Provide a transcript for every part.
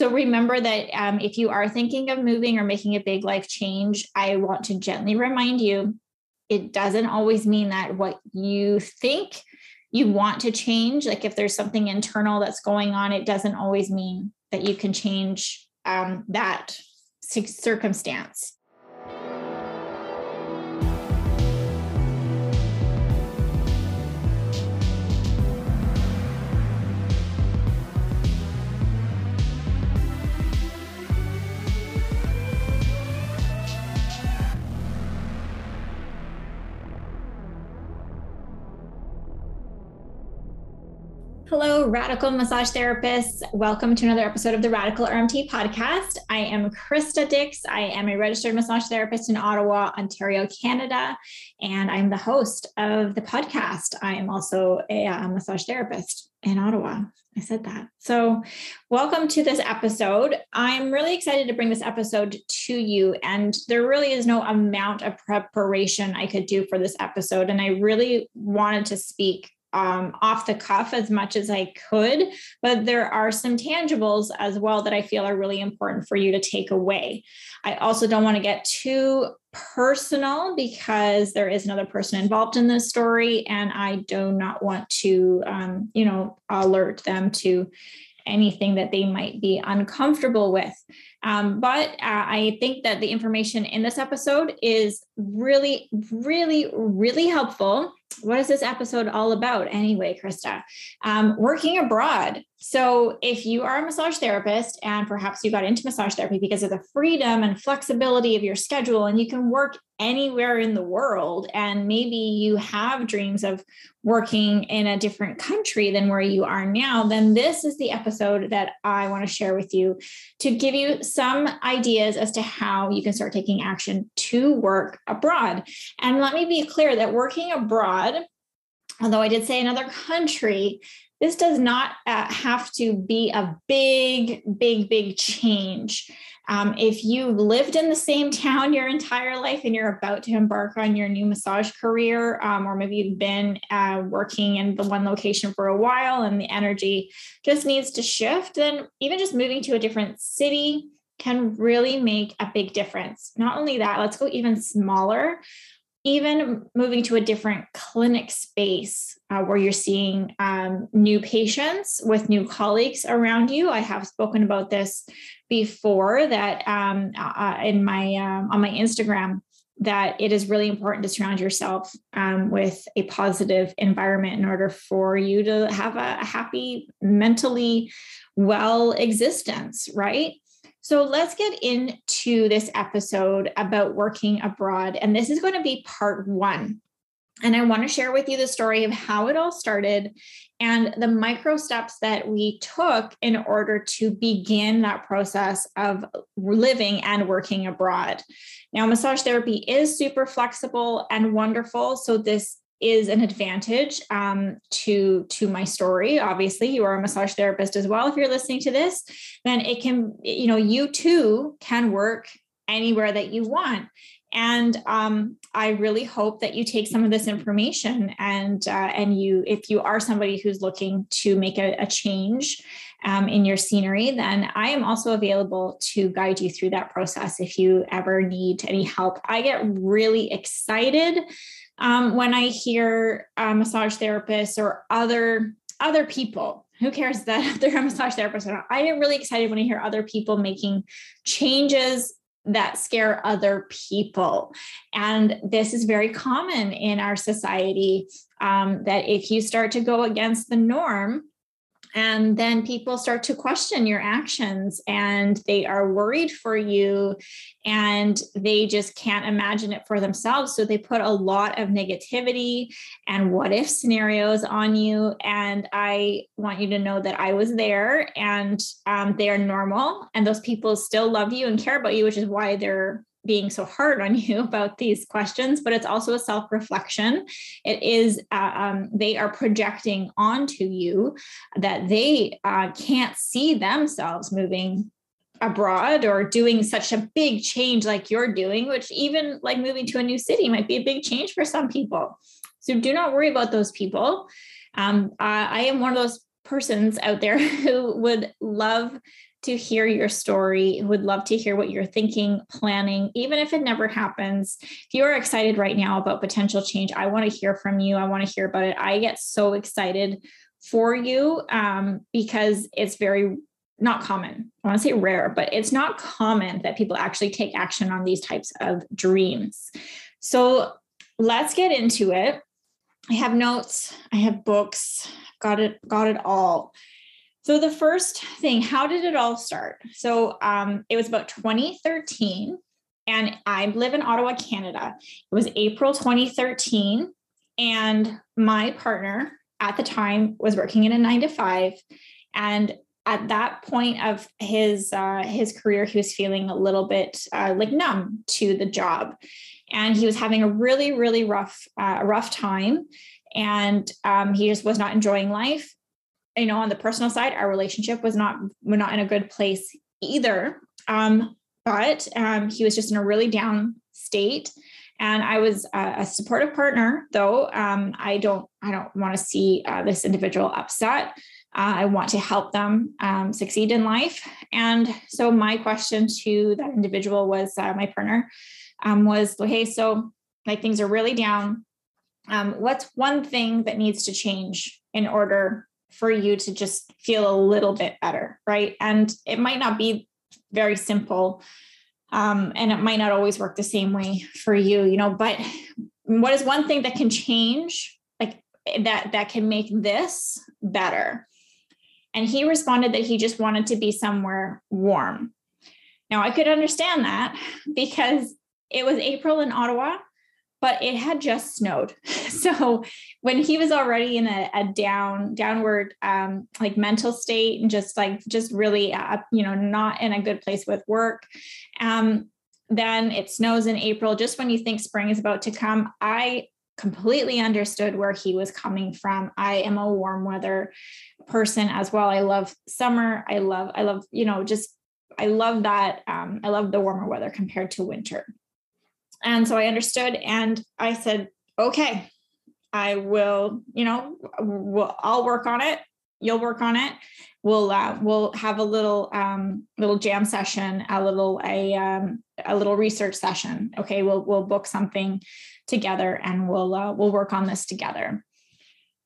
So remember that um, if you are thinking of moving or making a big life change, I want to gently remind you it doesn't always mean that what you think you want to change, like if there's something internal that's going on, it doesn't always mean that you can change um, that circumstance. Hello, radical massage therapists. Welcome to another episode of the Radical RMT podcast. I am Krista Dicks. I am a registered massage therapist in Ottawa, Ontario, Canada, and I'm the host of the podcast. I am also a, a massage therapist in Ottawa. I said that. So, welcome to this episode. I'm really excited to bring this episode to you. And there really is no amount of preparation I could do for this episode. And I really wanted to speak um, off the cuff as much as I could, but there are some tangibles as well that I feel are really important for you to take away. I also don't want to get too personal because there is another person involved in this story, and I do not want to, um, you know, alert them to anything that they might be uncomfortable with. Um, but uh, I think that the information in this episode is really, really, really helpful what is this episode all about anyway, Krista? Um, working abroad. So, if you are a massage therapist and perhaps you got into massage therapy because of the freedom and flexibility of your schedule, and you can work anywhere in the world, and maybe you have dreams of working in a different country than where you are now, then this is the episode that I want to share with you to give you some ideas as to how you can start taking action to work abroad. And let me be clear that working abroad, although I did say another country, this does not uh, have to be a big, big, big change. Um, if you've lived in the same town your entire life and you're about to embark on your new massage career, um, or maybe you've been uh, working in the one location for a while and the energy just needs to shift, then even just moving to a different city can really make a big difference. Not only that, let's go even smaller even moving to a different clinic space uh, where you're seeing um, new patients with new colleagues around you. I have spoken about this before that um, uh, uh, in my um, on my Instagram that it is really important to surround yourself um, with a positive environment in order for you to have a happy, mentally well existence, right? So let's get into this episode about working abroad. And this is going to be part one. And I want to share with you the story of how it all started and the micro steps that we took in order to begin that process of living and working abroad. Now, massage therapy is super flexible and wonderful. So, this is an advantage um, to to my story. Obviously you are a massage therapist as well if you're listening to this then it can you know you too can work anywhere that you want. And um, i really hope that you take some of this information and uh, and you if you are somebody who's looking to make a, a change um, in your scenery then i am also available to guide you through that process if you ever need any help. I get really excited um, when I hear a massage therapists or other other people. Who cares that they're a massage therapist or not? I get really excited when I hear other people making changes that scare other people. And this is very common in our society um, that if you start to go against the norm, and then people start to question your actions and they are worried for you and they just can't imagine it for themselves. So they put a lot of negativity and what if scenarios on you. And I want you to know that I was there and um, they are normal and those people still love you and care about you, which is why they're being so hard on you about these questions, but it's also a self reflection. It is, uh, um, they are projecting onto you that they uh, can't see themselves moving abroad or doing such a big change like you're doing, which even like moving to a new city might be a big change for some people. So do not worry about those people. Um, uh, I am one of those persons out there who would love to hear your story, would love to hear what you're thinking, planning, even if it never happens. If you are excited right now about potential change, I want to hear from you. I want to hear about it. I get so excited for you um, because it's very not common. I want to say rare, but it's not common that people actually take action on these types of dreams. So let's get into it. I have notes, I have books, got it, got it all. So the first thing, how did it all start? So um, it was about 2013, and I live in Ottawa, Canada. It was April 2013, and my partner at the time was working in a nine to five, and at that point of his uh, his career, he was feeling a little bit uh, like numb to the job, and he was having a really really rough uh, rough time, and um, he just was not enjoying life you know, on the personal side, our relationship was not we're not in a good place either. Um, but um, he was just in a really down state, and I was a, a supportive partner. Though um, I don't I don't want to see uh, this individual upset. Uh, I want to help them um, succeed in life. And so my question to that individual was uh, my partner um, was, hey, so like things are really down. Um, what's one thing that needs to change in order for you to just feel a little bit better, right? And it might not be very simple. Um, and it might not always work the same way for you, you know, but what is one thing that can change like that that can make this better? And he responded that he just wanted to be somewhere warm. Now I could understand that because it was April in Ottawa but it had just snowed. So when he was already in a, a down, downward, um, like mental state and just like, just really, uh, you know, not in a good place with work, um, then it snows in April, just when you think spring is about to come. I completely understood where he was coming from. I am a warm weather person as well. I love summer. I love, I love, you know, just, I love that. Um, I love the warmer weather compared to winter. And so I understood and I said, okay, I will, you know, we'll, I'll work on it. You'll work on it. We'll uh, we'll have a little um, little jam session, a little a um, a little research session. Okay, we'll we'll book something together and we'll uh, we'll work on this together.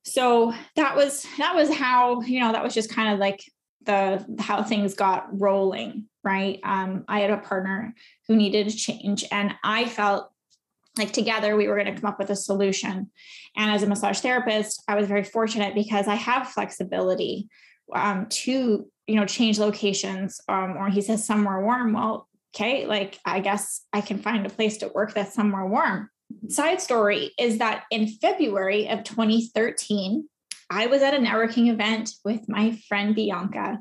So that was that was how you know that was just kind of like the how things got rolling right? Um, I had a partner who needed a change, and I felt like together we were going to come up with a solution. And as a massage therapist, I was very fortunate because I have flexibility um, to you know change locations. Um, or he says somewhere warm. Well, okay, like I guess I can find a place to work that's somewhere warm. Side story is that in February of 2013, I was at a networking event with my friend Bianca,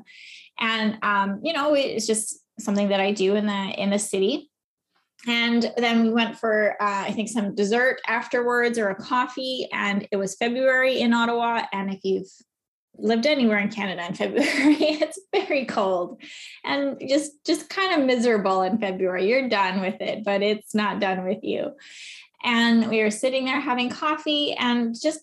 and um, you know it's just something that i do in the in the city. And then we went for uh, i think some dessert afterwards or a coffee and it was february in ottawa. And if you've lived anywhere in canada in february it's very cold. And just just kind of miserable in february. You're done with it but it's not done with you. And we were sitting there having coffee and just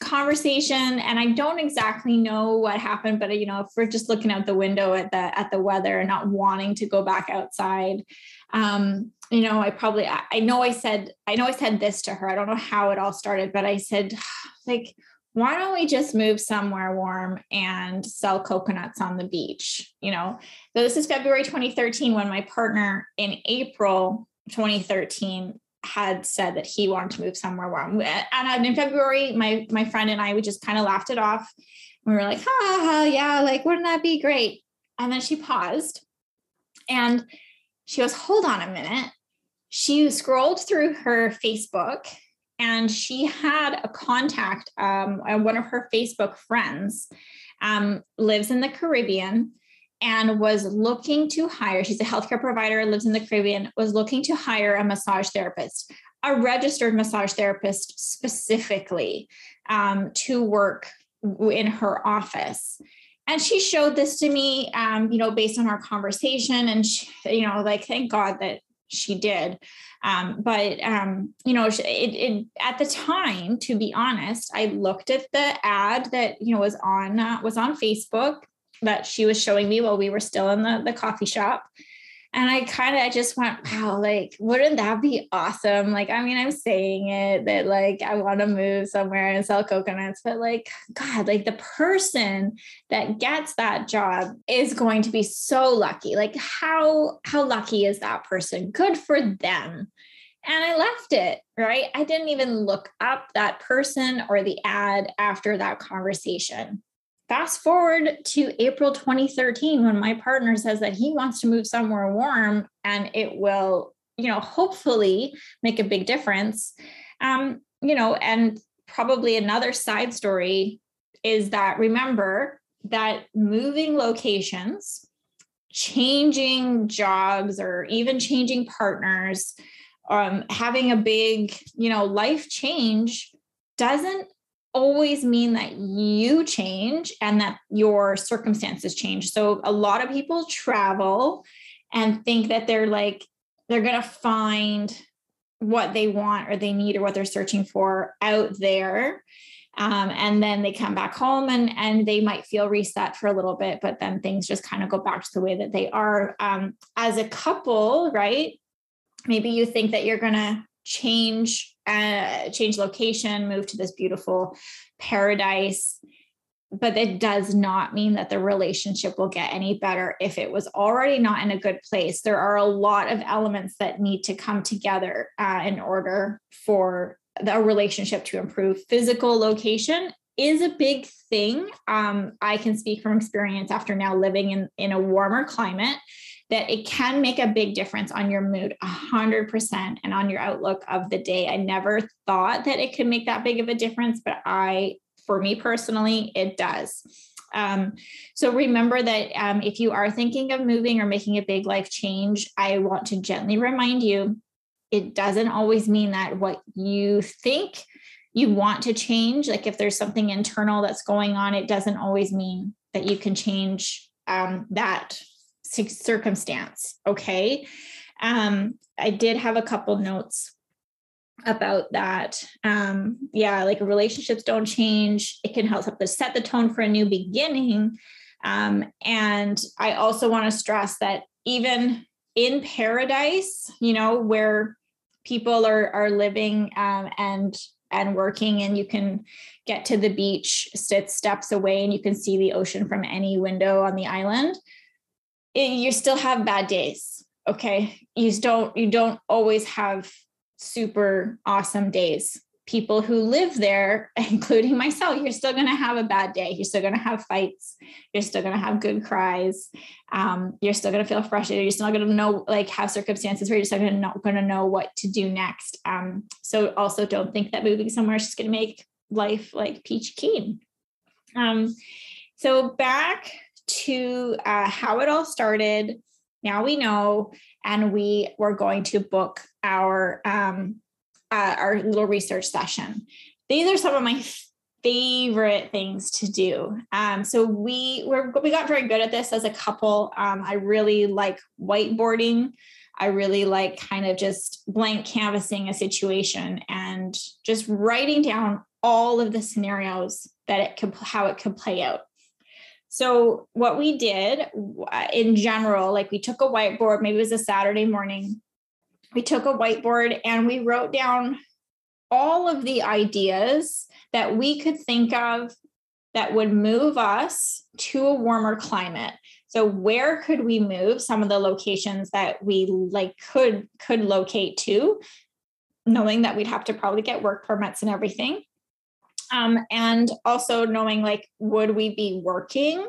conversation and i don't exactly know what happened but you know if we're just looking out the window at the at the weather and not wanting to go back outside um you know i probably I, I know i said i know i said this to her i don't know how it all started but i said like why don't we just move somewhere warm and sell coconuts on the beach? You know so this is february 2013 when my partner in april 2013 had said that he wanted to move somewhere warm. And in February, my my friend and I we just kind of laughed it off. We were like, ha, ha, yeah, like wouldn't that be great? And then she paused and she goes, hold on a minute. She scrolled through her Facebook and she had a contact. Um, one of her Facebook friends um, lives in the Caribbean and was looking to hire, she's a healthcare provider, lives in the Caribbean, was looking to hire a massage therapist, a registered massage therapist specifically um, to work in her office. And she showed this to me, um, you know, based on our conversation. And, she, you know, like, thank God that she did. Um, but, um, you know, it, it, at the time, to be honest, I looked at the ad that, you know, was on, uh, was on Facebook that she was showing me while we were still in the, the coffee shop. And I kind of just went, wow, like, wouldn't that be awesome? Like, I mean, I'm saying it that like I want to move somewhere and sell coconuts, but like, God, like the person that gets that job is going to be so lucky. Like, how how lucky is that person? Good for them. And I left it, right? I didn't even look up that person or the ad after that conversation. Fast forward to April 2013 when my partner says that he wants to move somewhere warm and it will, you know, hopefully make a big difference. Um, you know, and probably another side story is that remember that moving locations, changing jobs, or even changing partners, um, having a big, you know, life change doesn't always mean that you change and that your circumstances change. So a lot of people travel and think that they're like, they're going to find what they want or they need or what they're searching for out there. Um, and then they come back home and and they might feel reset for a little bit, but then things just kind of go back to the way that they are. Um, as a couple, right? Maybe you think that you're gonna change uh, change location, move to this beautiful paradise. But it does not mean that the relationship will get any better if it was already not in a good place. There are a lot of elements that need to come together uh, in order for the relationship to improve. Physical location is a big thing. Um, I can speak from experience after now living in, in a warmer climate that it can make a big difference on your mood 100% and on your outlook of the day. I never thought that it could make that big of a difference, but I, for me personally, it does. Um, so remember that um, if you are thinking of moving or making a big life change, I want to gently remind you it doesn't always mean that what you think you want to change, like if there's something internal that's going on, it doesn't always mean that you can change um, that circumstance. Okay. Um, I did have a couple notes about that. Um, yeah, like relationships don't change. It can help to set the tone for a new beginning. Um, and I also want to stress that even in paradise, you know, where people are are living um, and and working and you can get to the beach sit steps away and you can see the ocean from any window on the island it, you still have bad days okay? You don't you don't always have super awesome days. People who live there including myself you're still going to have a bad day. You're still going to have fights. You're still going to have good cries. Um, you're still going to feel frustrated. You're still going to know like have circumstances where you're still to not going to know what to do next. Um, so also don't think that moving somewhere is just going to make life like peach keen. Um, so back to uh, how it all started. Now we know, and we were going to book our um, uh, our little research session. These are some of my favorite things to do. Um, so we were we got very good at this as a couple. Um, I really like whiteboarding. I really like kind of just blank canvassing a situation and just writing down all of the scenarios that it could how it could play out. So, what we did uh, in general, like we took a whiteboard, maybe it was a Saturday morning, we took a whiteboard and we wrote down all of the ideas that we could think of that would move us to a warmer climate. So where could we move some of the locations that we like could could locate to knowing that we'd have to probably get work permits and everything um, and also knowing like would we be working?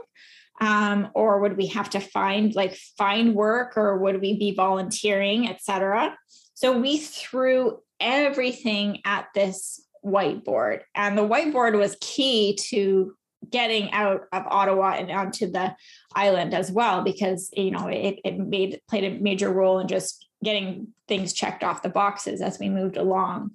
Um, or would we have to find like find work or would we be volunteering etc so we threw everything at this whiteboard and the whiteboard was key to getting out of ottawa and onto the island as well because you know it, it made played a major role in just getting things checked off the boxes as we moved along.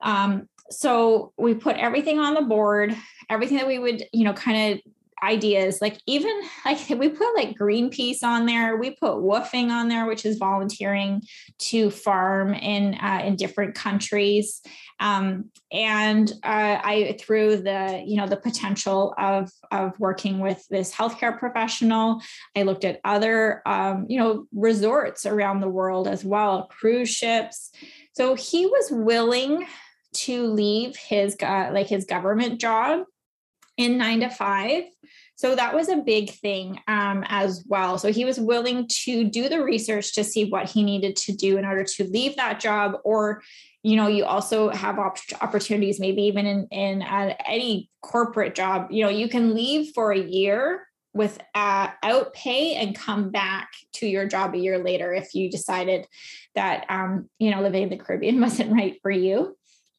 Um, so we put everything on the board, everything that we would, you know, kind of ideas like even like we put like greenpeace on there we put WWOOFing on there which is volunteering to farm in uh, in different countries. Um, and uh, i through the you know the potential of of working with this healthcare professional i looked at other um, you know resorts around the world as well cruise ships. So he was willing to leave his uh, like his government job in nine to five. So that was a big thing um, as well. So he was willing to do the research to see what he needed to do in order to leave that job, or you know, you also have op- opportunities, maybe even in in uh, any corporate job. You know, you can leave for a year with uh, pay and come back to your job a year later if you decided that um, you know living in the Caribbean wasn't right for you.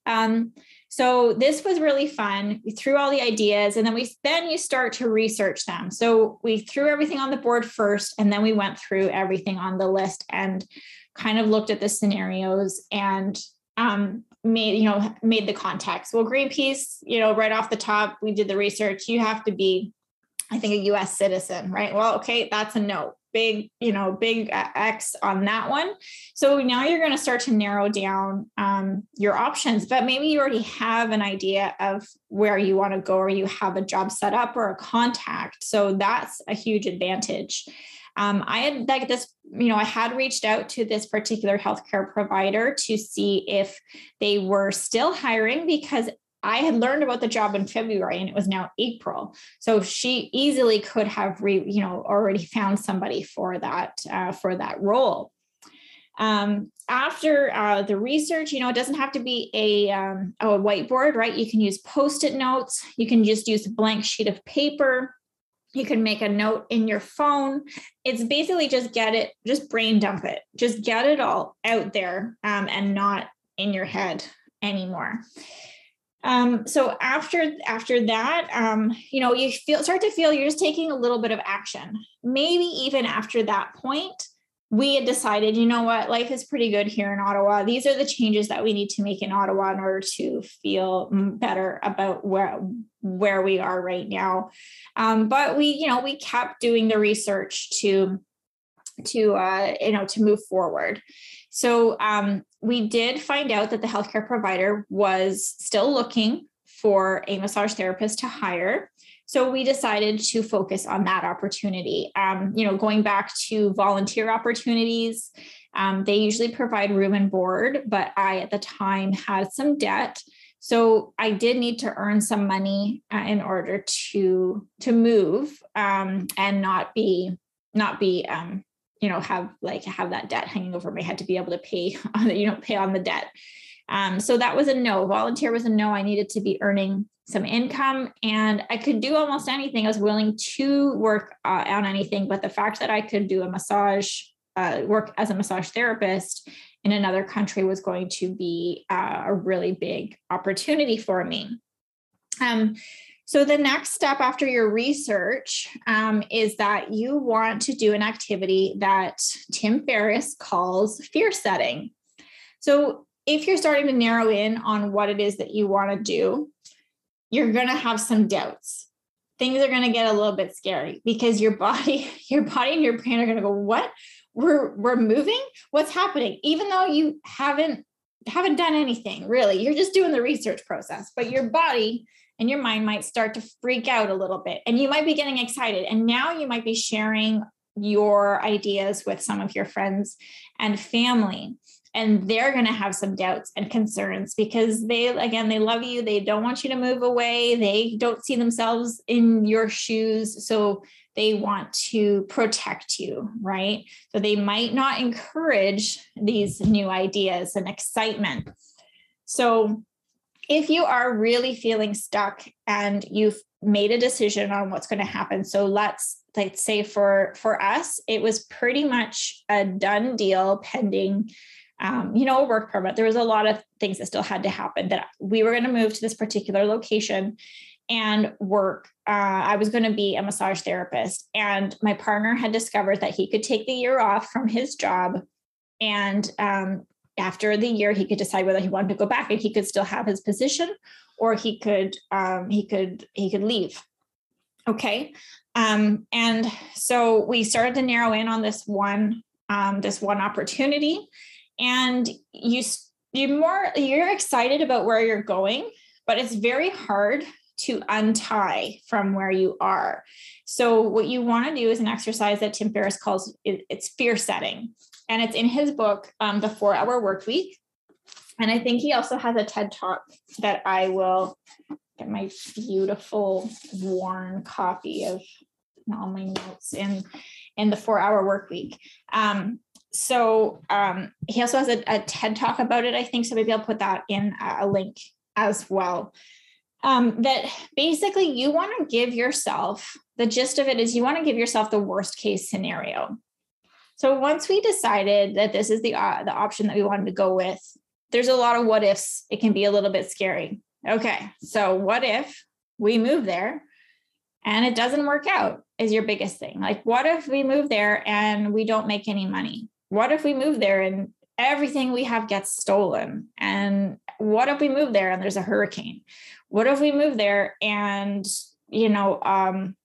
Um, so this was really fun. We threw all the ideas and then we then you start to research them. So we threw everything on the board first and then we went through everything on the list and kind of looked at the scenarios and um, made you know made the context. Well, Greenpeace, you know, right off the top, we did the research. You have to be, I think, a U.S. citizen, right? Well, okay, that's a no big, you know, big X on that one. So now you're going to start to narrow down um, your options, but maybe you already have an idea of where you want to go or you have a job set up or a contact. So that's a huge advantage. Um, I had like this, you know, I had reached out to this particular healthcare provider to see if they were still hiring because I had learned about the job in February and it was now April. So she easily could have, re, you know, already found somebody for that uh, for that role. Um, after uh, the research, you know, it doesn't have to be a, um, a whiteboard, right? You can use post-it notes. You can just use a blank sheet of paper. You can make a note in your phone. It's basically just get it, just brain dump it, just get it all out there um, and not in your head anymore. Um, so after after that, um, you know, you feel start to feel you're just taking a little bit of action. Maybe even after that point, we had decided, you know what, life is pretty good here in Ottawa. These are the changes that we need to make in Ottawa in order to feel better about where where we are right now. Um, but we, you know, we kept doing the research to to uh, you know to move forward. So um, we did find out that the healthcare provider was still looking for a massage therapist to hire. So we decided to focus on that opportunity. Um, you know, going back to volunteer opportunities, um, they usually provide room and board, but I at the time had some debt. So I did need to earn some money uh, in order to to move um, and not be not be um, you know have like have that debt hanging over my head to be able to pay on you know pay on the debt. Um, so that was a no. Volunteer was a no. I needed to be earning some income and i could do almost anything. I was willing to work uh, on anything but the fact that i could do a massage uh, work as a massage therapist in another country was going to be uh, a really big opportunity for me. Um, so, the next step after your research um, is that you want to do an activity that Tim Ferriss calls fear setting. So, if you're starting to narrow in on what it is that you want to do, you're going to have some doubts. Things are going to get a little bit scary because your body, your body and your brain are going to go, "What? We're we're moving? What's happening?" Even though you haven't haven't done anything really, you're just doing the research process, but your body and your mind might start to freak out a little bit and you might be getting excited and now you might be sharing your ideas with some of your friends and family and they're going to have some doubts and concerns because they again they love you they don't want you to move away they don't see themselves in your shoes so they want to protect you right? So they might not encourage these new ideas and excitement. So if you are really feeling stuck and you've made a decision on what's going to happen so let's let's say for for us it was pretty much a done deal pending um, you know a work permit. There was a lot of things that still had to happen that we were going to move to this particular location and work. Uh, i was going to be a massage therapist and my partner had discovered that he could take the year off from his job and um, after the year he could decide whether he wanted to go back and he could still have his position or he could um, he could he could leave Okay. Um, and so we started to narrow in on this one, um, this one opportunity. And you you more you're excited about where you're going, but it's very hard to untie from where you are. So what you want to do is an exercise that Tim Ferriss calls it's fear setting, and it's in his book, um, The Four Hour Work Week. And I think he also has a TED talk that I will get my beautiful worn copy of all my notes in in the four hour work week. Um, so um, he also has a, a, TED talk about it, I think. So maybe I'll put that in a link as well. Um, that basically you want to give yourself the gist of it is you want to give yourself the worst case scenario. So once we decided that this is the uh, the option that we wanted to go with, there's a lot of what ifs. It can be a little bit scary. Okay, so what if we move there and it doesn't work out? Is your biggest thing. Like, what if we move there and we don't make any money? What if we move there and everything we have gets stolen? And what if we move there and there's a hurricane? What if we move there and, you know, um,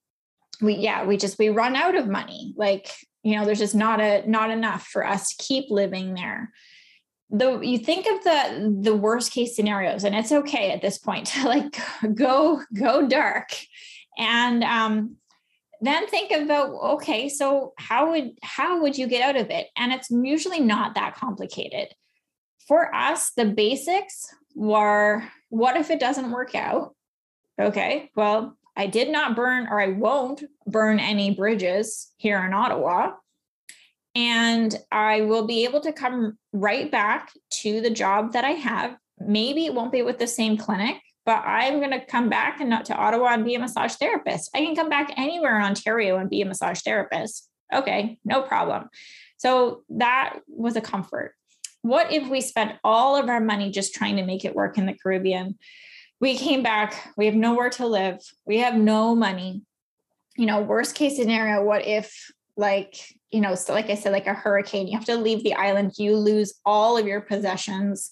we, yeah, we just, we run out of money. Like, you know, there's just not a, not enough for us to keep living there. The you think of the the worst case scenarios and it's okay at this point to like go go dark. And um then think about okay so how would how would you get out of it? And it's usually not that complicated. For us the basics were what if it doesn't work out okay well i did not burn or i won't burn any bridges here in ottawa and I will be able to come right back to the job that I have. Maybe it won't be with the same clinic, but I'm going to come back and not to Ottawa and be a massage therapist. I can come back anywhere in Ontario and be a massage therapist. Okay, no problem. So that was a comfort. What if we spent all of our money just trying to make it work in the Caribbean? We came back, we have nowhere to live, we have no money. You know, worst case scenario, what if like you know so like i said like a hurricane you have to leave the island you lose all of your possessions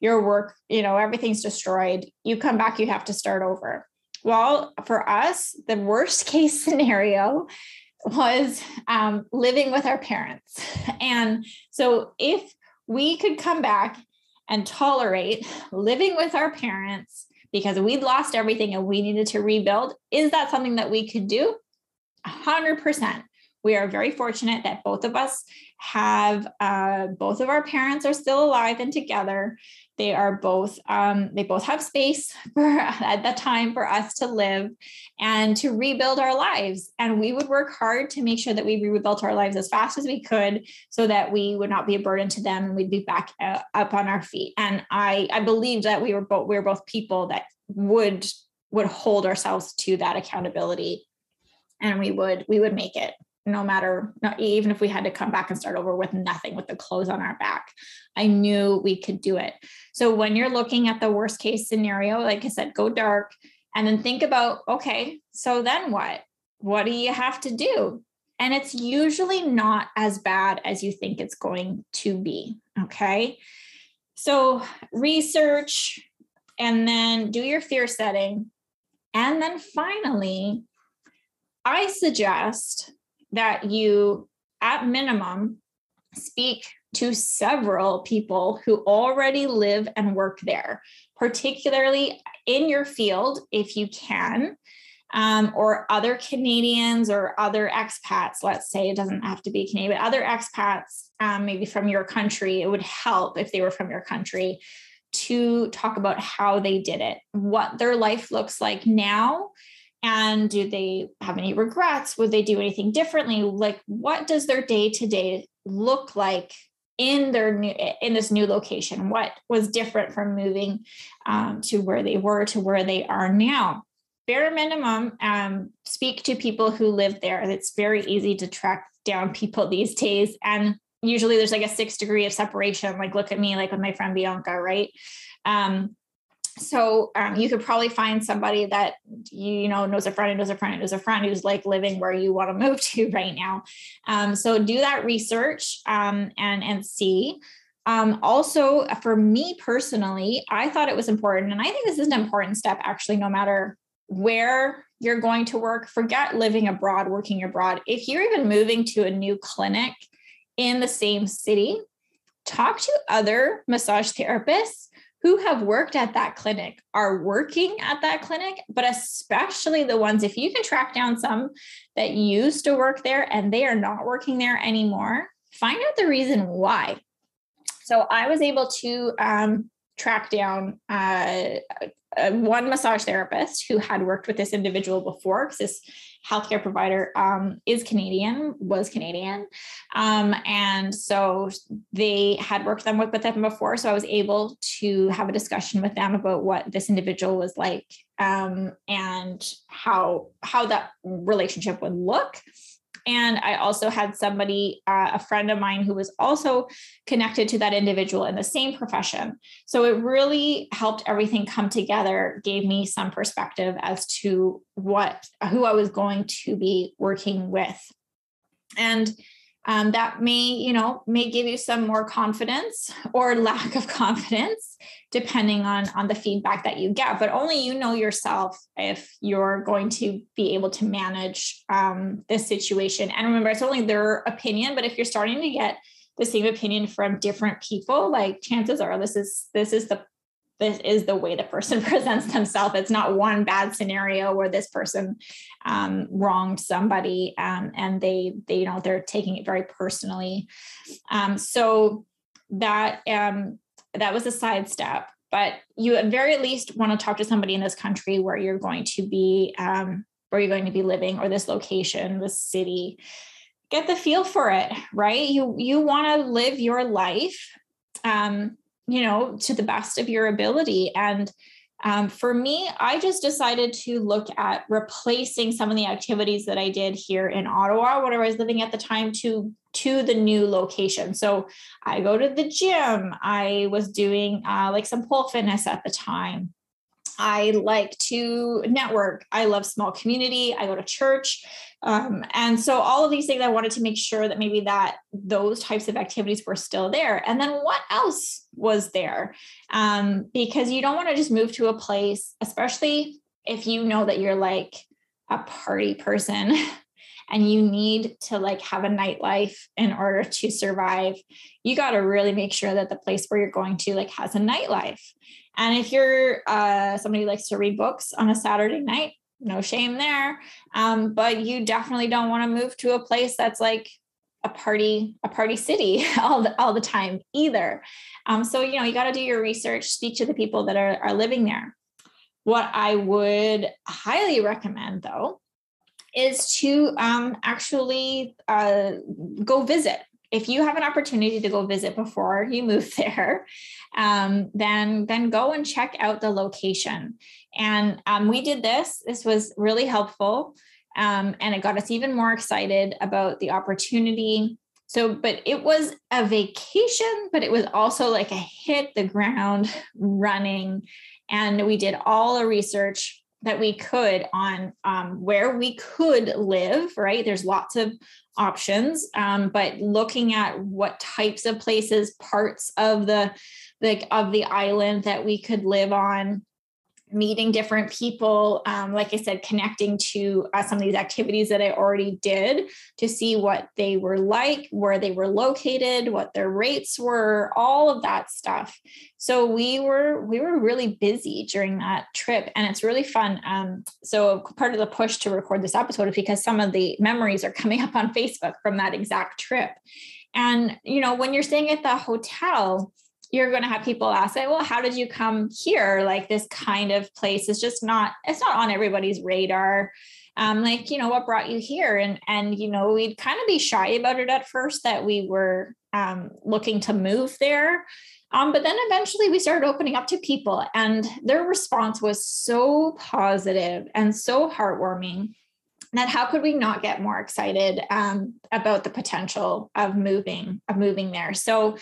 your work you know everything's destroyed you come back you have to start over well for us the worst case scenario was um, living with our parents and so if we could come back and tolerate living with our parents because we'd lost everything and we needed to rebuild. Is that something that we could do? 100% we are very fortunate that both of us have uh, both of our parents are still alive and together they are both um, they both have space for at that time for us to live and to rebuild our lives. And we would work hard to make sure that we rebuilt our lives as fast as we could so that we would not be a burden to them and we'd be back uh, up on our feet. And i i believed that we were both we were both people that would would hold ourselves to that accountability and we would we would make it no matter even if we had to come back and start over with nothing with the clothes on our back i knew we could do it. So when you're looking at the worst case scenario like i said go dark and then think about okay so then what? What do you have to do? And it's usually not as bad as you think it's going to be okay? So research and then do your fear setting. And then finally i suggest that you, at minimum, speak to several people who already live and work there, particularly in your field, if you can, um, or other Canadians or other expats. Let's say it doesn't have to be Canadian, but other expats, um, maybe from your country. It would help if they were from your country to talk about how they did it, what their life looks like now, and do they have any regrets? Would they do anything differently? Like what does their day to day look like in their new in this new location? What was different from moving um, to where they were to where they are now? Bare minimum um, speak to people who live there. It's very easy to track down people these days. And usually there's like a six degree of separation. Like look at me like with my friend bianca right? Um, so um, you could probably find somebody that you know knows a friend knows a friend knows a friend who's like living where you want to move to right now um, so do that research um, and and see um, also for me personally i thought it was important and i think this is an important step actually no matter where you're going to work, forget living abroad, working abroad. If you're even moving to a new clinic in the same city, talk to other massage therapists who have worked at that clinic, are working at that clinic, but especially the ones, if you can track down some that used to work there and they are not working there anymore, find out the reason why. So I was able to um, track down uh, one massage therapist who had worked with this individual before because this healthcare provider um, is Canadian, was Canadian. Um, and so they had worked them with, with them before. So I was able to have a discussion with them about what this individual was like um, and how how that relationship would look. And I also had somebody, uh, a friend of mine, who was also connected to that individual in the same profession. So it really helped everything come together, gave me some perspective as to what, who I was going to be working with. And um, that may you know may give you some more confidence or lack of confidence depending on on the feedback that you get. But only you know yourself if you're going to be able to manage um, this situation. And remember it's only their opinion but if you're starting to get the same opinion from different people like chances are this is this is the this is the way the person presents themselves. It's not one bad scenario where this person um, wronged somebody um, and they, they, you know, they're taking it very personally. Um, so that um, that was a sidestep. But you at very least want to talk to somebody in this country where you're going to be um, where you're going to be living or this location, this city. Get the feel for it, right? You you want to live your life um, you know, to the best of your ability. And um, for me, I just decided to look at replacing some of the activities that I did here in Ottawa when I was living at the time to to the new location. So I go to the gym. I was doing uh, like some pole fitness at the time. I like to network. I love small community. I go to church. Um, and so all of these things, I wanted to make sure that maybe that those types of activities were still there. And then what else was there? Um, because you don't want to just move to a place, especially if you know that you're like a party person and you need to like have a nightlife in order to survive you got to really make sure that the place where you're going to like has a nightlife and if you're uh, somebody who likes to read books on a Saturday night, no shame there. Um, but you definitely don't want to move to a place that's like a party, a party city all the, all the time either. Um, so, you know, you got to do your research, speak to the people that are, are living there. What I would highly recommend though, is to um, actually uh, go visit if you have an opportunity to go visit before you move there, um, then then go and check out the location. And um, we did this. This was really helpful, um, and it got us even more excited about the opportunity. So, but it was a vacation, but it was also like a hit the ground running, and we did all the research that we could on um, where we could live right? There's lots of options um, but looking at what types of places parts of the like of the island that we could live on meeting different people um, like i said connecting to uh, some of these activities that i already did to see what they were like where they were located what their rates were all of that stuff. So we were we were really busy during that trip and it's really fun um, so part of the push to record this episode is because some of the memories are coming up on facebook from that exact trip. And you know when you're staying at the hotel you're going to have people ask, well, how did you come here? Like this kind of place is just not, it's not on everybody's radar. Um, like, you know, what brought you here? And, and, you know, we'd kind of be shy about it at first that we were um, looking to move there. Um, but then eventually we started opening up to people and their response was so positive and so heartwarming that how could we not get more excited um, about the potential of moving of moving there so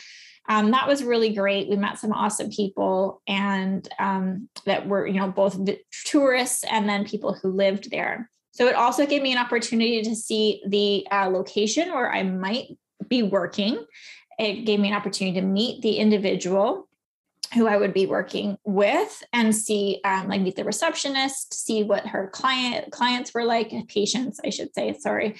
um, that was really great. We met some awesome people and um, that were, you know, both tourists and then people who lived there. So it also gave me an opportunity to see the uh, location where I might be working. It gave me an opportunity to meet the individual who I would be working with and see, um, like meet the receptionist, see what her client clients were like, patients, I should say, sorry,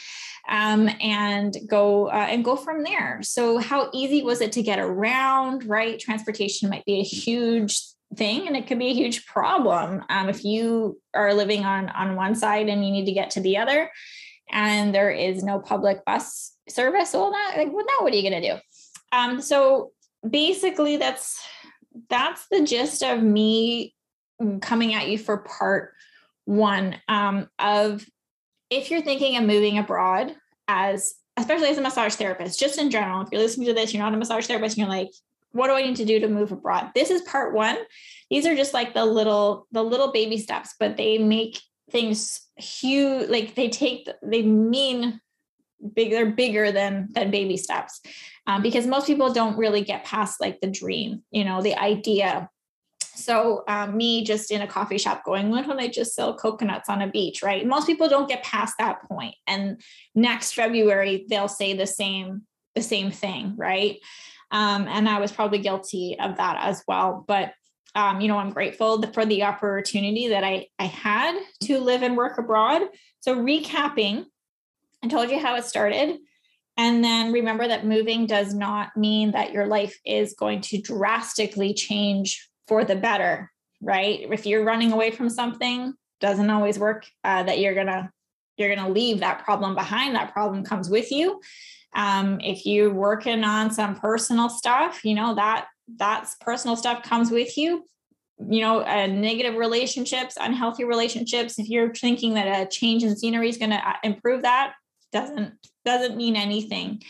um, and go uh, and go from there. So, how easy was it to get around? Right, transportation might be a huge thing, and it could be a huge problem um, if you are living on on one side and you need to get to the other, and there is no public bus service. Well, that like, well, now what are you going to do? Um, so basically, that's that's the gist of me coming at you for part one um, of if you're thinking of moving abroad as especially as a massage therapist just in general if you're listening to this you're not a massage therapist and you're like what do i need to do to move abroad? This is part one. These are just like the little the little baby steps but they make things huge like they take they mean big they're bigger than than baby steps. Um, because most people don't really get past like the dream you know the idea. So um, me just in a coffee shop going when don't i just sell coconuts on a beach right? Most people don't get past that point. And next february they'll say the same the same thing right? Um, and i was probably guilty of that as well. But um, you know i'm grateful for the opportunity that i i had to live and work abroad. So recapping I told you how it started. And then remember that moving does not mean that your life is going to drastically change for the better, right? If you're running away from something, doesn't always work. Uh, that you're gonna you're gonna leave that problem behind. That problem comes with you. Um, if you're working on some personal stuff, you know that that's personal stuff comes with you. You know, uh, negative relationships, unhealthy relationships. If you're thinking that a change in scenery is going to uh, improve that, doesn't doesn't mean anything.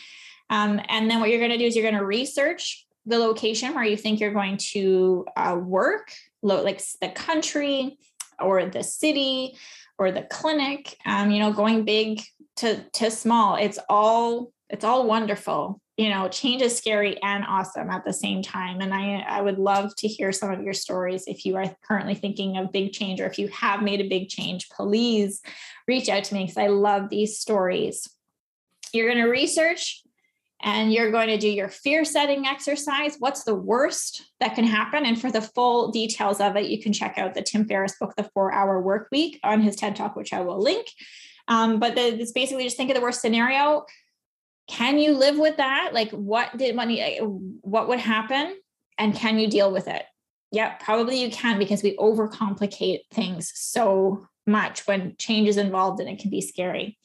Um, and then what you're going to do is you're going to research the location where you think you're going to uh, work, like the country or the city or the clinic. Um, you know, going big to to small. It's all it's all wonderful. You know, change is scary and awesome at the same time. And I I would love to hear some of your stories if you are currently thinking of big change or if you have made a big change. Please reach out to me because I love these stories. You're going to research and you're going to do your fear setting exercise. What's the worst that can happen? And for the full details of it, you can check out the Tim Ferriss book, The Four Hour Work Week, on his TED Talk, which I will link. Um, but the, it's basically just think of the worst scenario. Can you live with that? Like, what did money, eh, what would happen? And can you deal with it? Yeah, probably you can because we overcomplicate things so much when change is involved and it can be scary.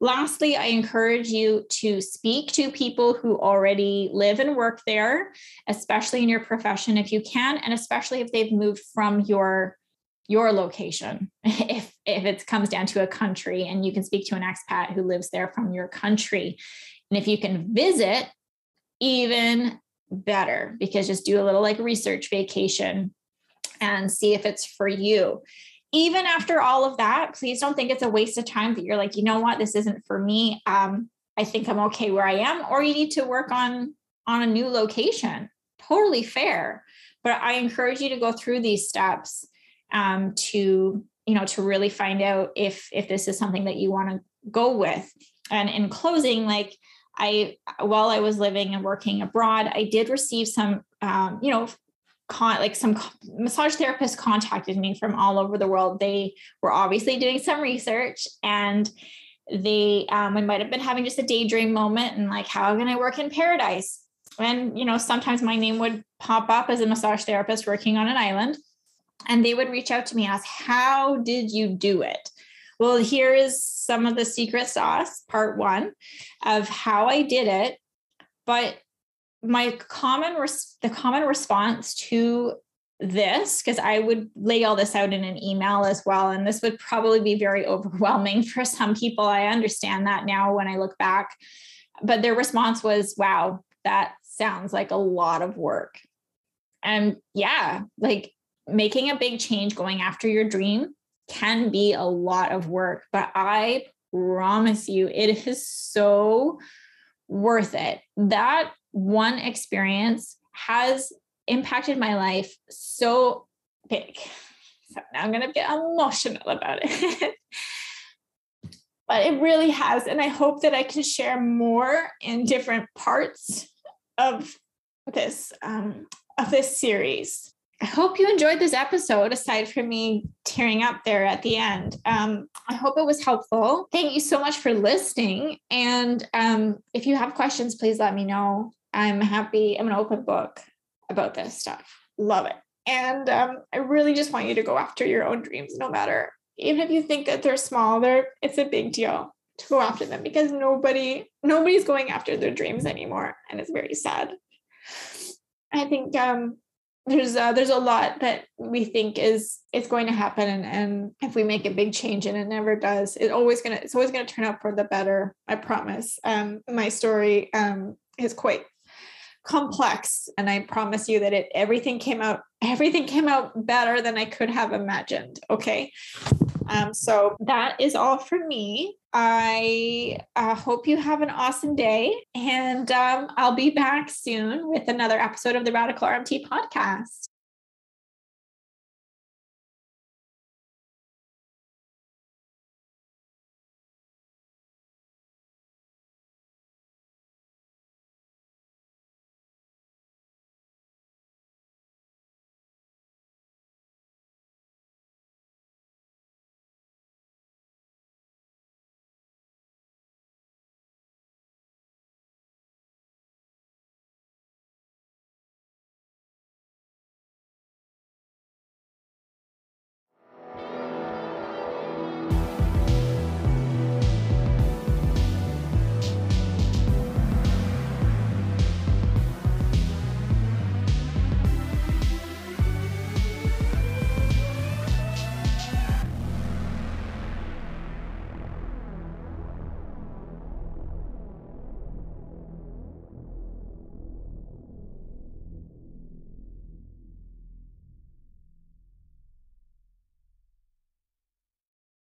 Lastly, I encourage you to speak to people who already live and work there, especially in your profession if you can, and especially if they've moved from your your location. If if it comes down to a country and you can speak to an expat who lives there from your country. And if you can visit, even better because just do a little like research vacation and see if it's for you even after all of that, please don't think it's a waste of time that you're like, you know what, this isn't for me. Um, I think I'm okay where I am, or you need to work on on a new location. Totally fair. But I encourage you to go through these steps um, to, you know, to really find out if if this is something that you want to go with. And in closing, like I, while I was living and working abroad, I did receive some, um, you know, con like some massage therapists contacted me from all over the world. They were obviously doing some research and they um, I might have been having just a daydream moment and like, how can I work in paradise? And you know, sometimes my name would pop up as a massage therapist working on an island, and they would reach out to me and ask, "How did you do it?" Well, here is some of the secret sauce, part one, of how I did it. But my common res- the common response to this because I would lay all this out in an email as well and this would probably be very overwhelming for some people. I understand that now when I look back. But their response was wow that sounds like a lot of work. And yeah like making a big change going after your dream can be a lot of work but I promise you it is so worth it that one experience has impacted my life so big. So now I'm going to get emotional about it. but it really has. And I hope that I can share more in different parts of this um, of this series. I hope you enjoyed this episode, aside from me tearing up there at the end. Um, I hope it was helpful. Thank you so much for listening. And um, if you have questions, please let me know. I'm happy. I'm an open book about this stuff. Love it. And um, I really just want you to go after your own dreams, no matter, even if you think that they're small, they're it's a big deal to go after them because nobody nobody's going after their dreams anymore, and it's very sad. I think um, there's uh, there's a lot that we think is is going to happen, and, and if we make a big change and it never does, it always gonna it's always gonna turn out for the better. I promise. Um, my story um, is quite complex and i promise you that it everything came out everything came out better than i could have imagined okay um, so that is all for me. I uh, hope you have an awesome day and um, i'll be back soon with another episode of the radical rmt podcast